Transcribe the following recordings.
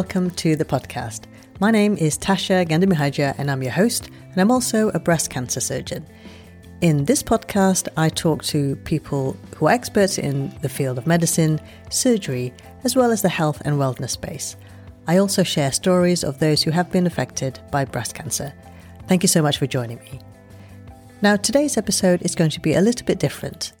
welcome to the podcast. My name is Tasha Gandamihardja and I'm your host, and I'm also a breast cancer surgeon. In this podcast, I talk to people who are experts in the field of medicine, surgery, as well as the health and wellness space. I also share stories of those who have been affected by breast cancer. Thank you so much for joining me. Now, today's episode is going to be a little bit different.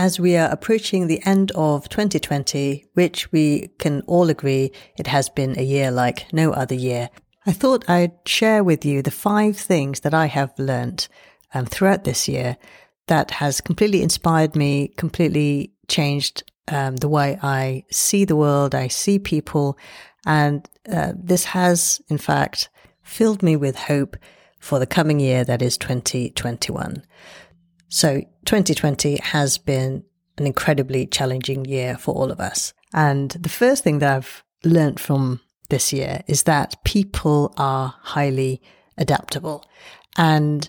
As we are approaching the end of 2020, which we can all agree it has been a year like no other year, I thought I'd share with you the five things that I have learnt um, throughout this year that has completely inspired me, completely changed um, the way I see the world, I see people. And uh, this has, in fact, filled me with hope for the coming year that is 2021. So 2020 has been an incredibly challenging year for all of us. And the first thing that I've learned from this year is that people are highly adaptable. And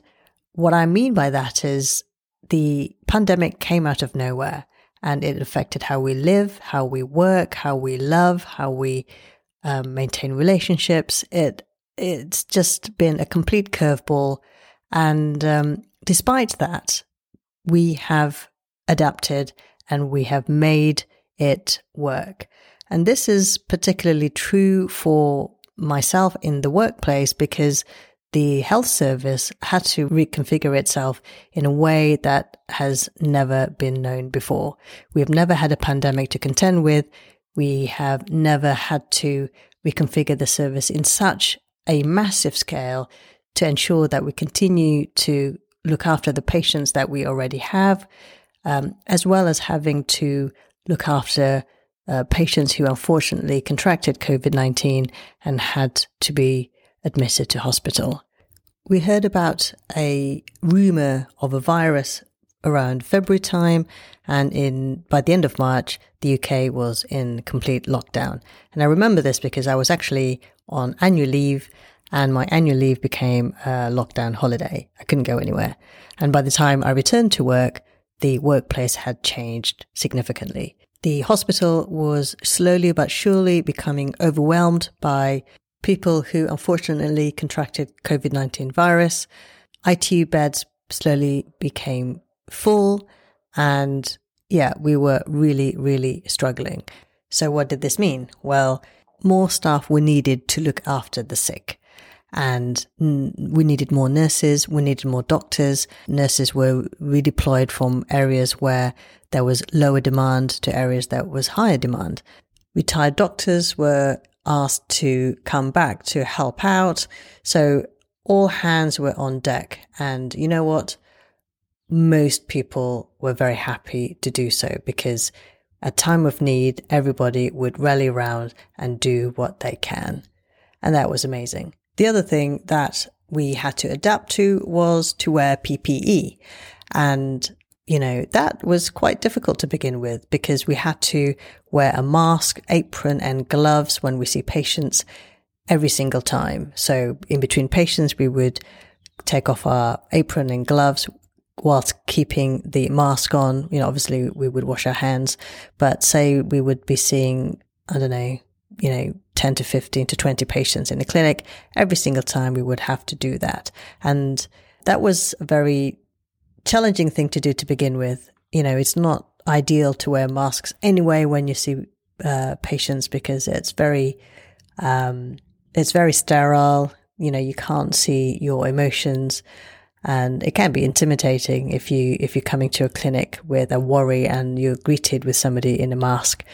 what I mean by that is the pandemic came out of nowhere and it affected how we live, how we work, how we love, how we um, maintain relationships. It it's just been a complete curveball, and um, despite that, we have adapted and we have made it work. And this is particularly true for myself in the workplace because the health service had to reconfigure itself in a way that has never been known before. We have never had a pandemic to contend with. We have never had to reconfigure the service in such a massive scale to ensure that we continue to look after the patients that we already have, um, as well as having to look after uh, patients who unfortunately contracted COVID 19 and had to be admitted to hospital. We heard about a rumor of a virus around February time, and in by the end of March, the UK was in complete lockdown. And I remember this because I was actually on annual leave, and my annual leave became a lockdown holiday. I couldn't go anywhere, and by the time I returned to work, the workplace had changed significantly. The hospital was slowly but surely becoming overwhelmed by people who unfortunately contracted COVID 19 virus. ITU beds slowly became full. And yeah, we were really, really struggling. So, what did this mean? Well, more staff were needed to look after the sick. And we needed more nurses, we needed more doctors. Nurses were redeployed from areas where there was lower demand to areas that was higher demand. Retired doctors were asked to come back to help out. So all hands were on deck. And you know what? Most people were very happy to do so because at time of need, everybody would rally around and do what they can. And that was amazing. The other thing that we had to adapt to was to wear PPE. And you know, that was quite difficult to begin with because we had to wear a mask, apron and gloves when we see patients every single time. So in between patients, we would take off our apron and gloves whilst keeping the mask on. You know, obviously we would wash our hands, but say we would be seeing, I don't know, you know, 10 to 15 to 20 patients in the clinic. Every single time we would have to do that. And that was a very challenging thing to do to begin with. You know, it's not ideal to wear masks anyway when you see uh, patients because it's very, um, it's very sterile. You know, you can't see your emotions, and it can be intimidating if you if you're coming to a clinic with a worry and you're greeted with somebody in a mask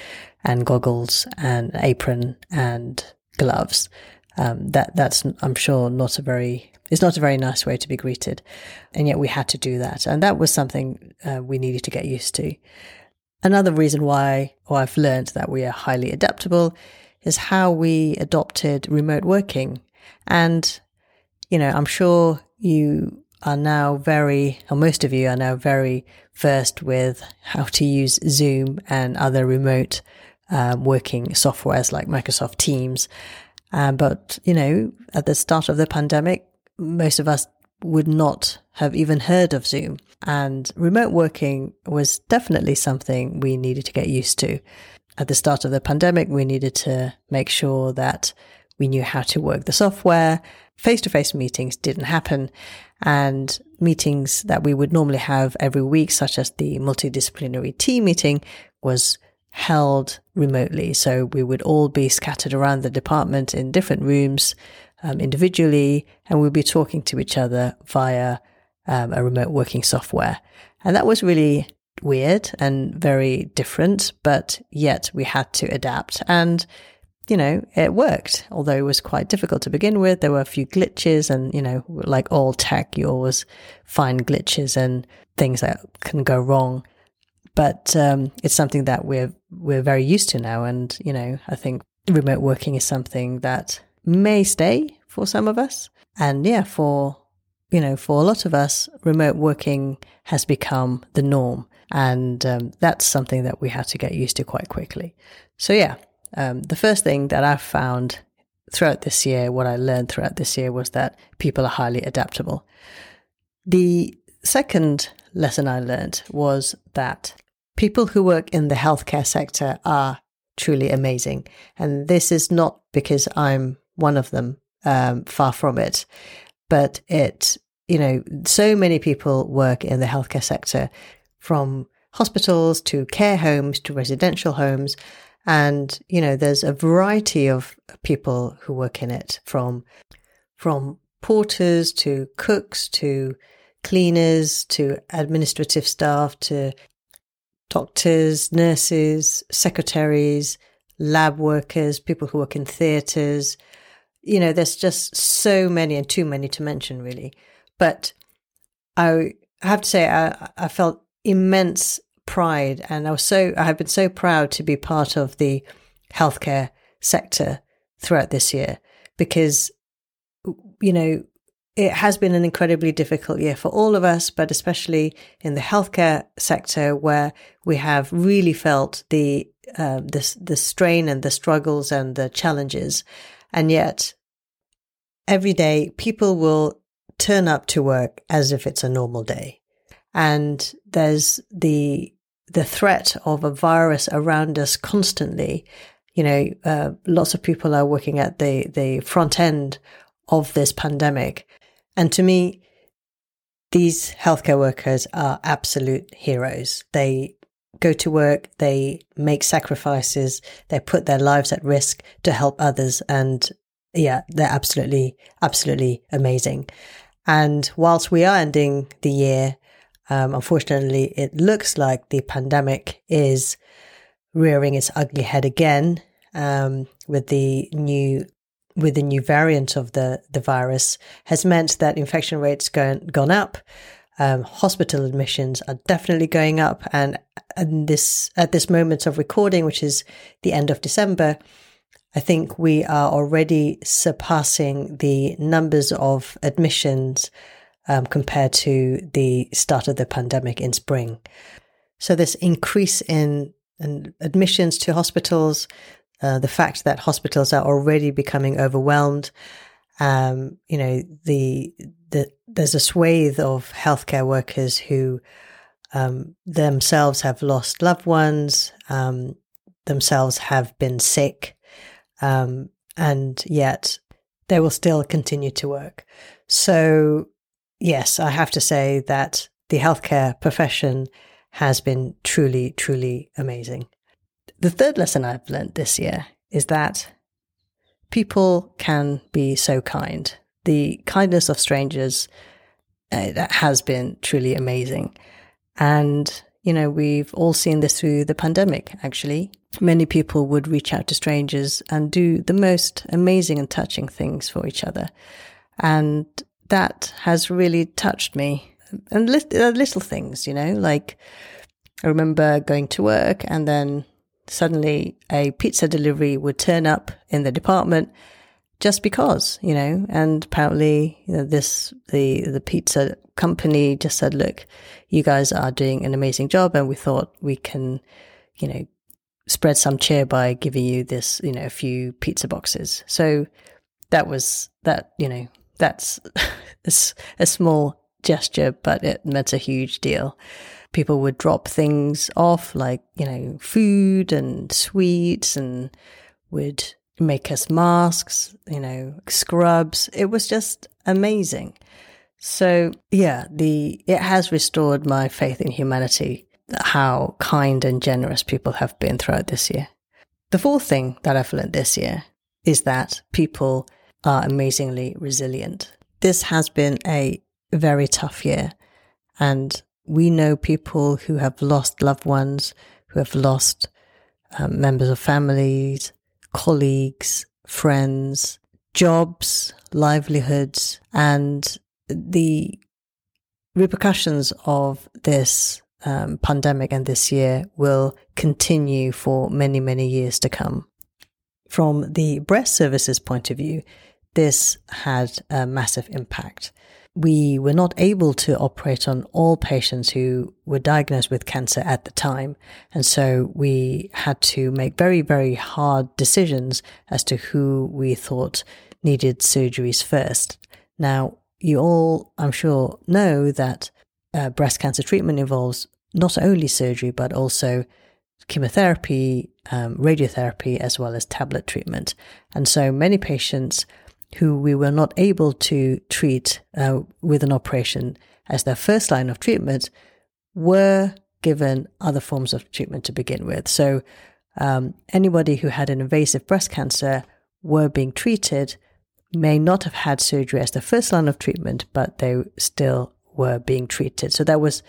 and goggles and apron and gloves. Um, that that's I'm sure not a very it's not a very nice way to be greeted. And yet we had to do that. And that was something uh, we needed to get used to. Another reason why, or I've learned that we are highly adaptable is how we adopted remote working. And, you know, I'm sure you are now very, or most of you are now very versed with how to use Zoom and other remote uh, working softwares like Microsoft Teams. Uh, but, you know, at the start of the pandemic, most of us would not have even heard of Zoom. And remote working was definitely something we needed to get used to. at the start of the pandemic, we needed to make sure that we knew how to work the software. Face to face meetings didn't happen. And meetings that we would normally have every week, such as the multidisciplinary team meeting, was held remotely. So we would all be scattered around the department in different rooms um, individually, and we'd be talking to each other via um, a remote working software. And that was really weird and very different, but yet we had to adapt. And you know, it worked, although it was quite difficult to begin with. There were a few glitches and, you know, like all tech, you always find glitches and things that can go wrong. But um, it's something that we're we're very used to now, and you know, I think remote working is something that may stay for some of us, and yeah, for you know, for a lot of us, remote working has become the norm, and um, that's something that we had to get used to quite quickly. So yeah, um, the first thing that I've found throughout this year, what I learned throughout this year was that people are highly adaptable. The second lesson I learned was that people who work in the healthcare sector are truly amazing. And this is not because I'm one of them, um, far from it, but it, you know, so many people work in the healthcare sector from hospitals to care homes to residential homes. And, you know, there's a variety of people who work in it from, from porters to cooks to cleaners to administrative staff to doctors, nurses, secretaries, lab workers, people who work in theatres. You know, there's just so many and too many to mention, really. But I have to say, I, I felt immense pride. And I was so, I have been so proud to be part of the healthcare sector throughout this year because, you know, it has been an incredibly difficult year for all of us, but especially in the healthcare sector where we have really felt the, uh, the, the strain and the struggles and the challenges. And yet every day people will turn up to work as if it's a normal day. And there's the the threat of a virus around us constantly. You know, uh, lots of people are working at the, the front end of this pandemic. And to me, these healthcare workers are absolute heroes. They go to work, they make sacrifices, they put their lives at risk to help others. And yeah, they're absolutely, absolutely amazing. And whilst we are ending the year um, unfortunately, it looks like the pandemic is rearing its ugly head again um, with the new with the new variant of the the virus has meant that infection rates gone gone up. Um, hospital admissions are definitely going up, and, and this at this moment of recording, which is the end of December, I think we are already surpassing the numbers of admissions um, compared to the start of the pandemic in spring. So this increase in, in admissions to hospitals, uh, the fact that hospitals are already becoming overwhelmed, um, you know, the the there's a swathe of healthcare workers who um, themselves have lost loved ones, um, themselves have been sick, um, and yet they will still continue to work. So yes, I have to say that the healthcare profession has been truly, truly amazing. The third lesson I've learned this year is that people can be so kind. The kindness of strangers uh, that has been truly amazing. And, you know, we've all seen this through the pandemic, actually. Many people would reach out to strangers and do the most amazing and touching things for each other. And that has really touched me. And uh, little things, you know, like I remember going to work and then suddenly a pizza delivery would turn up in the department just because, you know, and apparently you know, this, the, the pizza company just said, look, you guys are doing an amazing job. And we thought we can, you know, spread some cheer by giving you this, you know, a few pizza boxes. So that was that, you know, that's a small gesture, but it meant a huge deal. People would drop things off like, you know, food and sweets and would make us masks, you know, scrubs. It was just amazing. So yeah, the it has restored my faith in humanity, how kind and generous people have been throughout this year. The fourth thing that I've learned this year is that people are amazingly resilient. This has been a very tough year and we know people who have lost loved ones, who have lost um, members of families, colleagues, friends, jobs, livelihoods, and the repercussions of this um, pandemic and this year will continue for many, many years to come. From the breast services point of view, this had a massive impact we were not able to operate on all patients who were diagnosed with cancer at the time. And so we had to make very, very hard decisions as to who we thought needed surgeries first. Now, you all, I'm sure, know that uh, breast cancer treatment involves not only surgery, but also chemotherapy, um, radiotherapy, as well as tablet treatment. And so many patients who we were not able to treat uh, with an operation as their first line of treatment were given other forms of treatment to begin with. So, um, anybody who had an invasive breast cancer were being treated may not have had surgery as the first line of treatment, but they still were being treated. So that was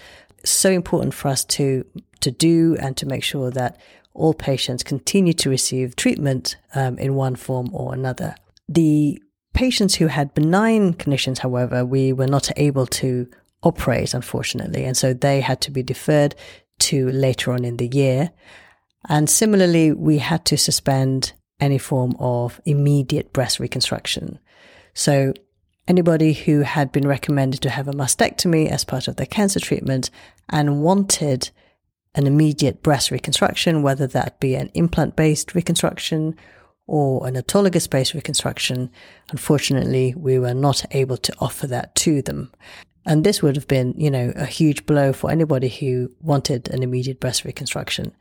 so important for us to to do and to make sure that all patients continue to receive treatment um, in one form or another. The patients who had benign conditions, however, we were not able to operate, unfortunately. And so they had to be deferred to later on in the year. And similarly, we had to suspend any form of immediate breast reconstruction. So anybody who had been recommended to have a mastectomy as part of their cancer treatment and wanted an immediate breast reconstruction, whether that be an implant based reconstruction or an autologous based reconstruction, unfortunately, we were not able to offer that to them. And this would have been, you know, a huge blow for anybody who wanted an immediate breast reconstruction.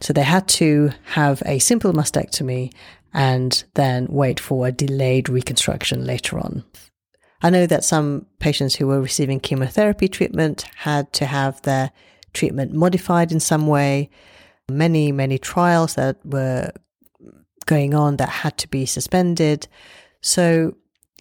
So they had to have a simple mastectomy and then wait for a delayed reconstruction later on. I know that some patients who were receiving chemotherapy treatment had to have their treatment modified in some way. Many, many trials that were going on that had to be suspended. So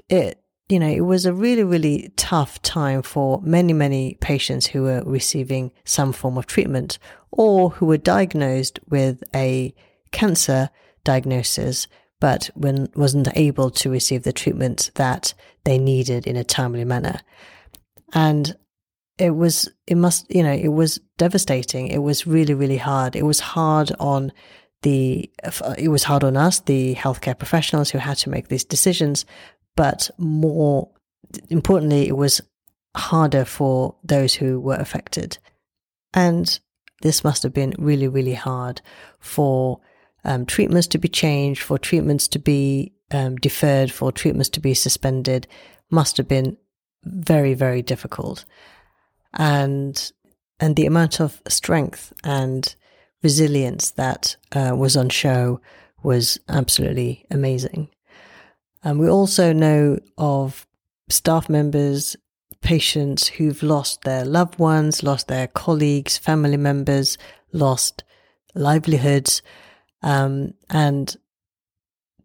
it, you know, it was a really, really tough time for many, many patients who were receiving some form of treatment or who were diagnosed with a cancer diagnosis, but when wasn't able to receive the treatment that they needed in a timely manner. And it was, it must, you know, it was devastating. It was really, really hard. It was hard on the it was hard on us, the healthcare professionals who had to make these decisions, but more importantly, it was harder for those who were affected. And this must have been really, really hard for um, treatments to be changed, for treatments to be um, deferred, for treatments to be suspended. Must have been very, very difficult. And and the amount of strength and resilience that uh, was on show was absolutely amazing. And we also know of staff members, patients who've lost their loved ones, lost their colleagues, family members, lost livelihoods, um, and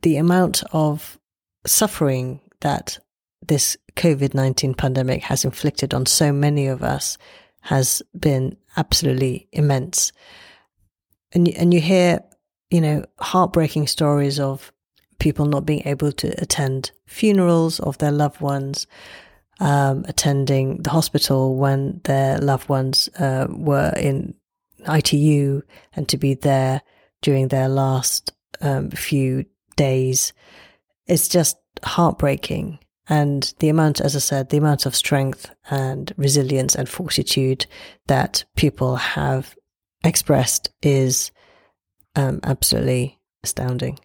the amount of suffering that this COVID 19 pandemic has inflicted on so many of us has been absolutely immense and and you hear, you know, heartbreaking stories of people not being able to attend funerals of their loved ones, um, attending the hospital when their loved ones uh, were in ITU, and to be there during their last um, few days. It's just heartbreaking. And the amount, as I said, the amount of strength and resilience and fortitude that people have expressed is um, absolutely astounding.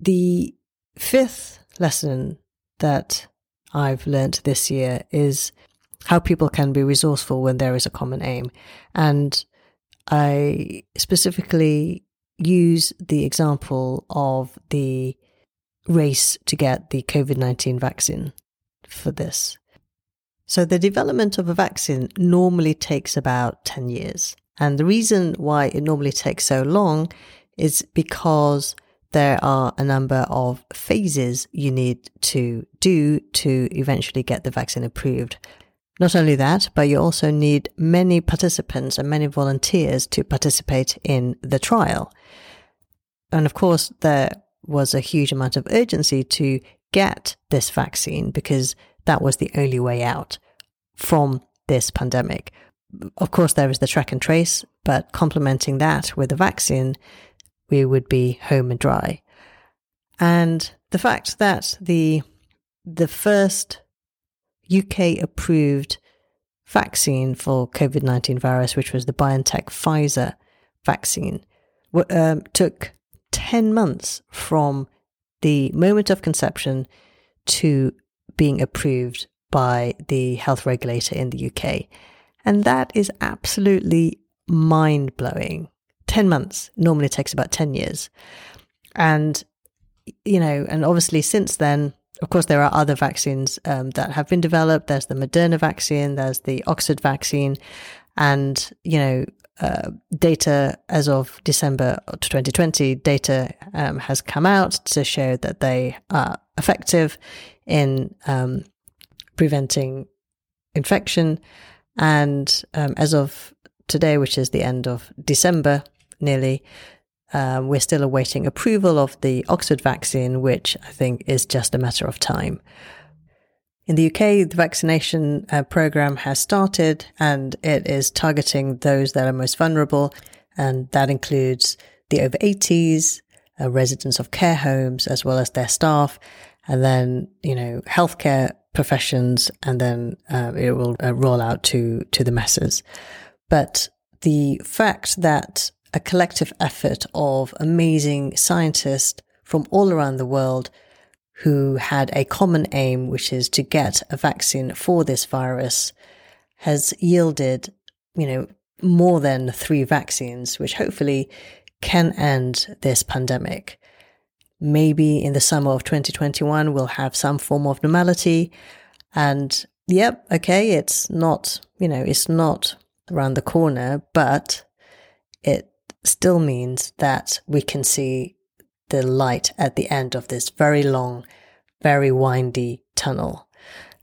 The fifth lesson that I've learned this year is how people can be resourceful when there is a common aim. And I specifically use the example of the race to get the COVID 19 vaccine for this. So, the development of a vaccine normally takes about 10 years. And the reason why it normally takes so long is because there are a number of phases you need to do to eventually get the vaccine approved. Not only that, but you also need many participants and many volunteers to participate in the trial. And of course, there was a huge amount of urgency to get this vaccine because that was the only way out from this pandemic. Of course, there is the track and trace, but complementing that with a vaccine, we would be home and dry. And the fact that the the first UK approved vaccine for COVID 19 virus, which was the BioNTech Pfizer vaccine, um, took 10 months from the moment of conception to being approved by the health regulator in the UK. And that is absolutely mind blowing. 10 months normally takes about 10 years. And, you know, and obviously since then, of course, there are other vaccines um, that have been developed. There's the Moderna vaccine, there's the Oxford vaccine, and you know, uh, data as of December 2020, data um, has come out to show that they are effective in um, preventing infection. And um, as of today, which is the end of December, nearly, um, we're still awaiting approval of the Oxford vaccine, which I think is just a matter of time. In the UK, the vaccination uh, program has started and it is targeting those that are most vulnerable. And that includes the over 80s, uh, residents of care homes, as well as their staff, and then, you know, healthcare professions, and then uh, it will uh, roll out to, to the masses. But the fact that a collective effort of amazing scientists from all around the world who had a common aim, which is to get a vaccine for this virus, has yielded, you know, more than three vaccines, which hopefully can end this pandemic. Maybe in the summer of 2021, we'll have some form of normality. And yep, okay, it's not, you know, it's not around the corner, but it still means that we can see the light at the end of this very long, very windy tunnel.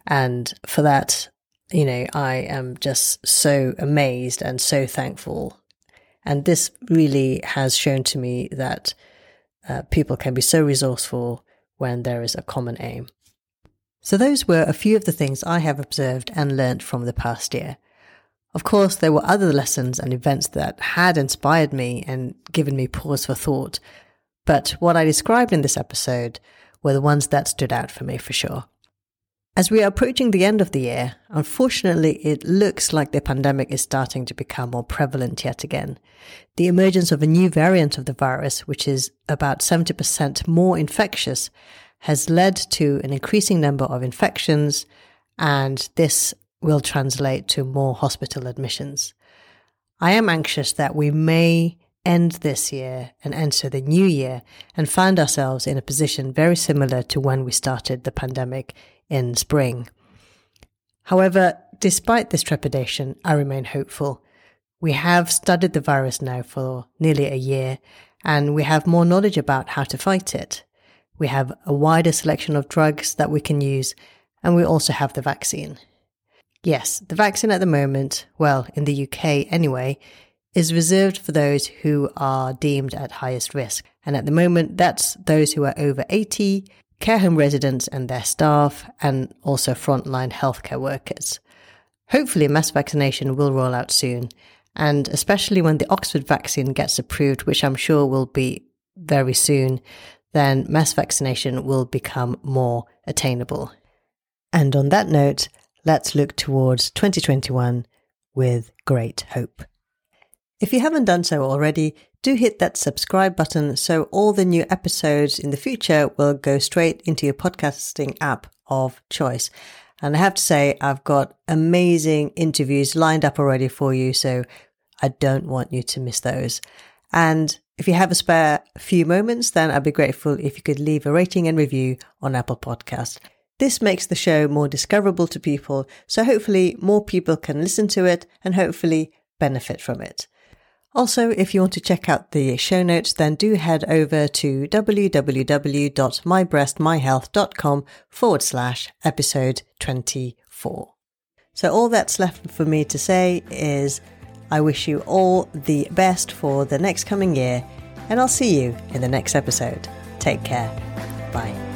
And for that, you know, I am just so amazed and so thankful. And this really has shown to me that uh, people can be so resourceful when there is a common aim. So, those were a few of the things I have observed and learnt from the past year. Of course, there were other lessons and events that had inspired me and given me pause for thought, but what I described in this episode were the ones that stood out for me for sure. As we are approaching the end of the year, unfortunately, it looks like the pandemic is starting to become more prevalent yet again. The emergence of a new variant of the virus, which is about 70% more infectious, has led to an increasing number of infections, and this will translate to more hospital admissions. I am anxious that we may end this year and enter the new year and find ourselves in a position very similar to when we started the pandemic in spring. However, despite this trepidation, I remain hopeful. We have studied the virus now for nearly a year and we have more knowledge about how to fight it. We have a wider selection of drugs that we can use and we also have the vaccine. Yes, the vaccine at the moment, well, in the UK anyway, is reserved for those who are deemed at highest risk. And at the moment, that's those who are over 80, care home residents and their staff, and also frontline healthcare workers. Hopefully, mass vaccination will roll out soon, and especially when the Oxford vaccine gets approved, which I'm sure will be very soon, then mass vaccination will become more attainable. And on that note, let's look towards 2021 with great hope. If you haven't done so already, do hit that subscribe button so all the new episodes in the future will go straight into your podcasting app of choice. And I have to say, I've got amazing interviews lined up already for you. So I don't want you to miss those. And if you have a spare few moments, then I'd be grateful if you could leave a rating and review on Apple Podcast. This makes the show more discoverable to people, so hopefully more people can listen to it and hopefully benefit from it. Also, if you want to check out the show notes, then do head over to www.mybreastmyhealth.com forward slash episode 24. So all that's left for me to say is I wish you all the best for the next coming year, and I'll see you in the next episode. Take care. Bye.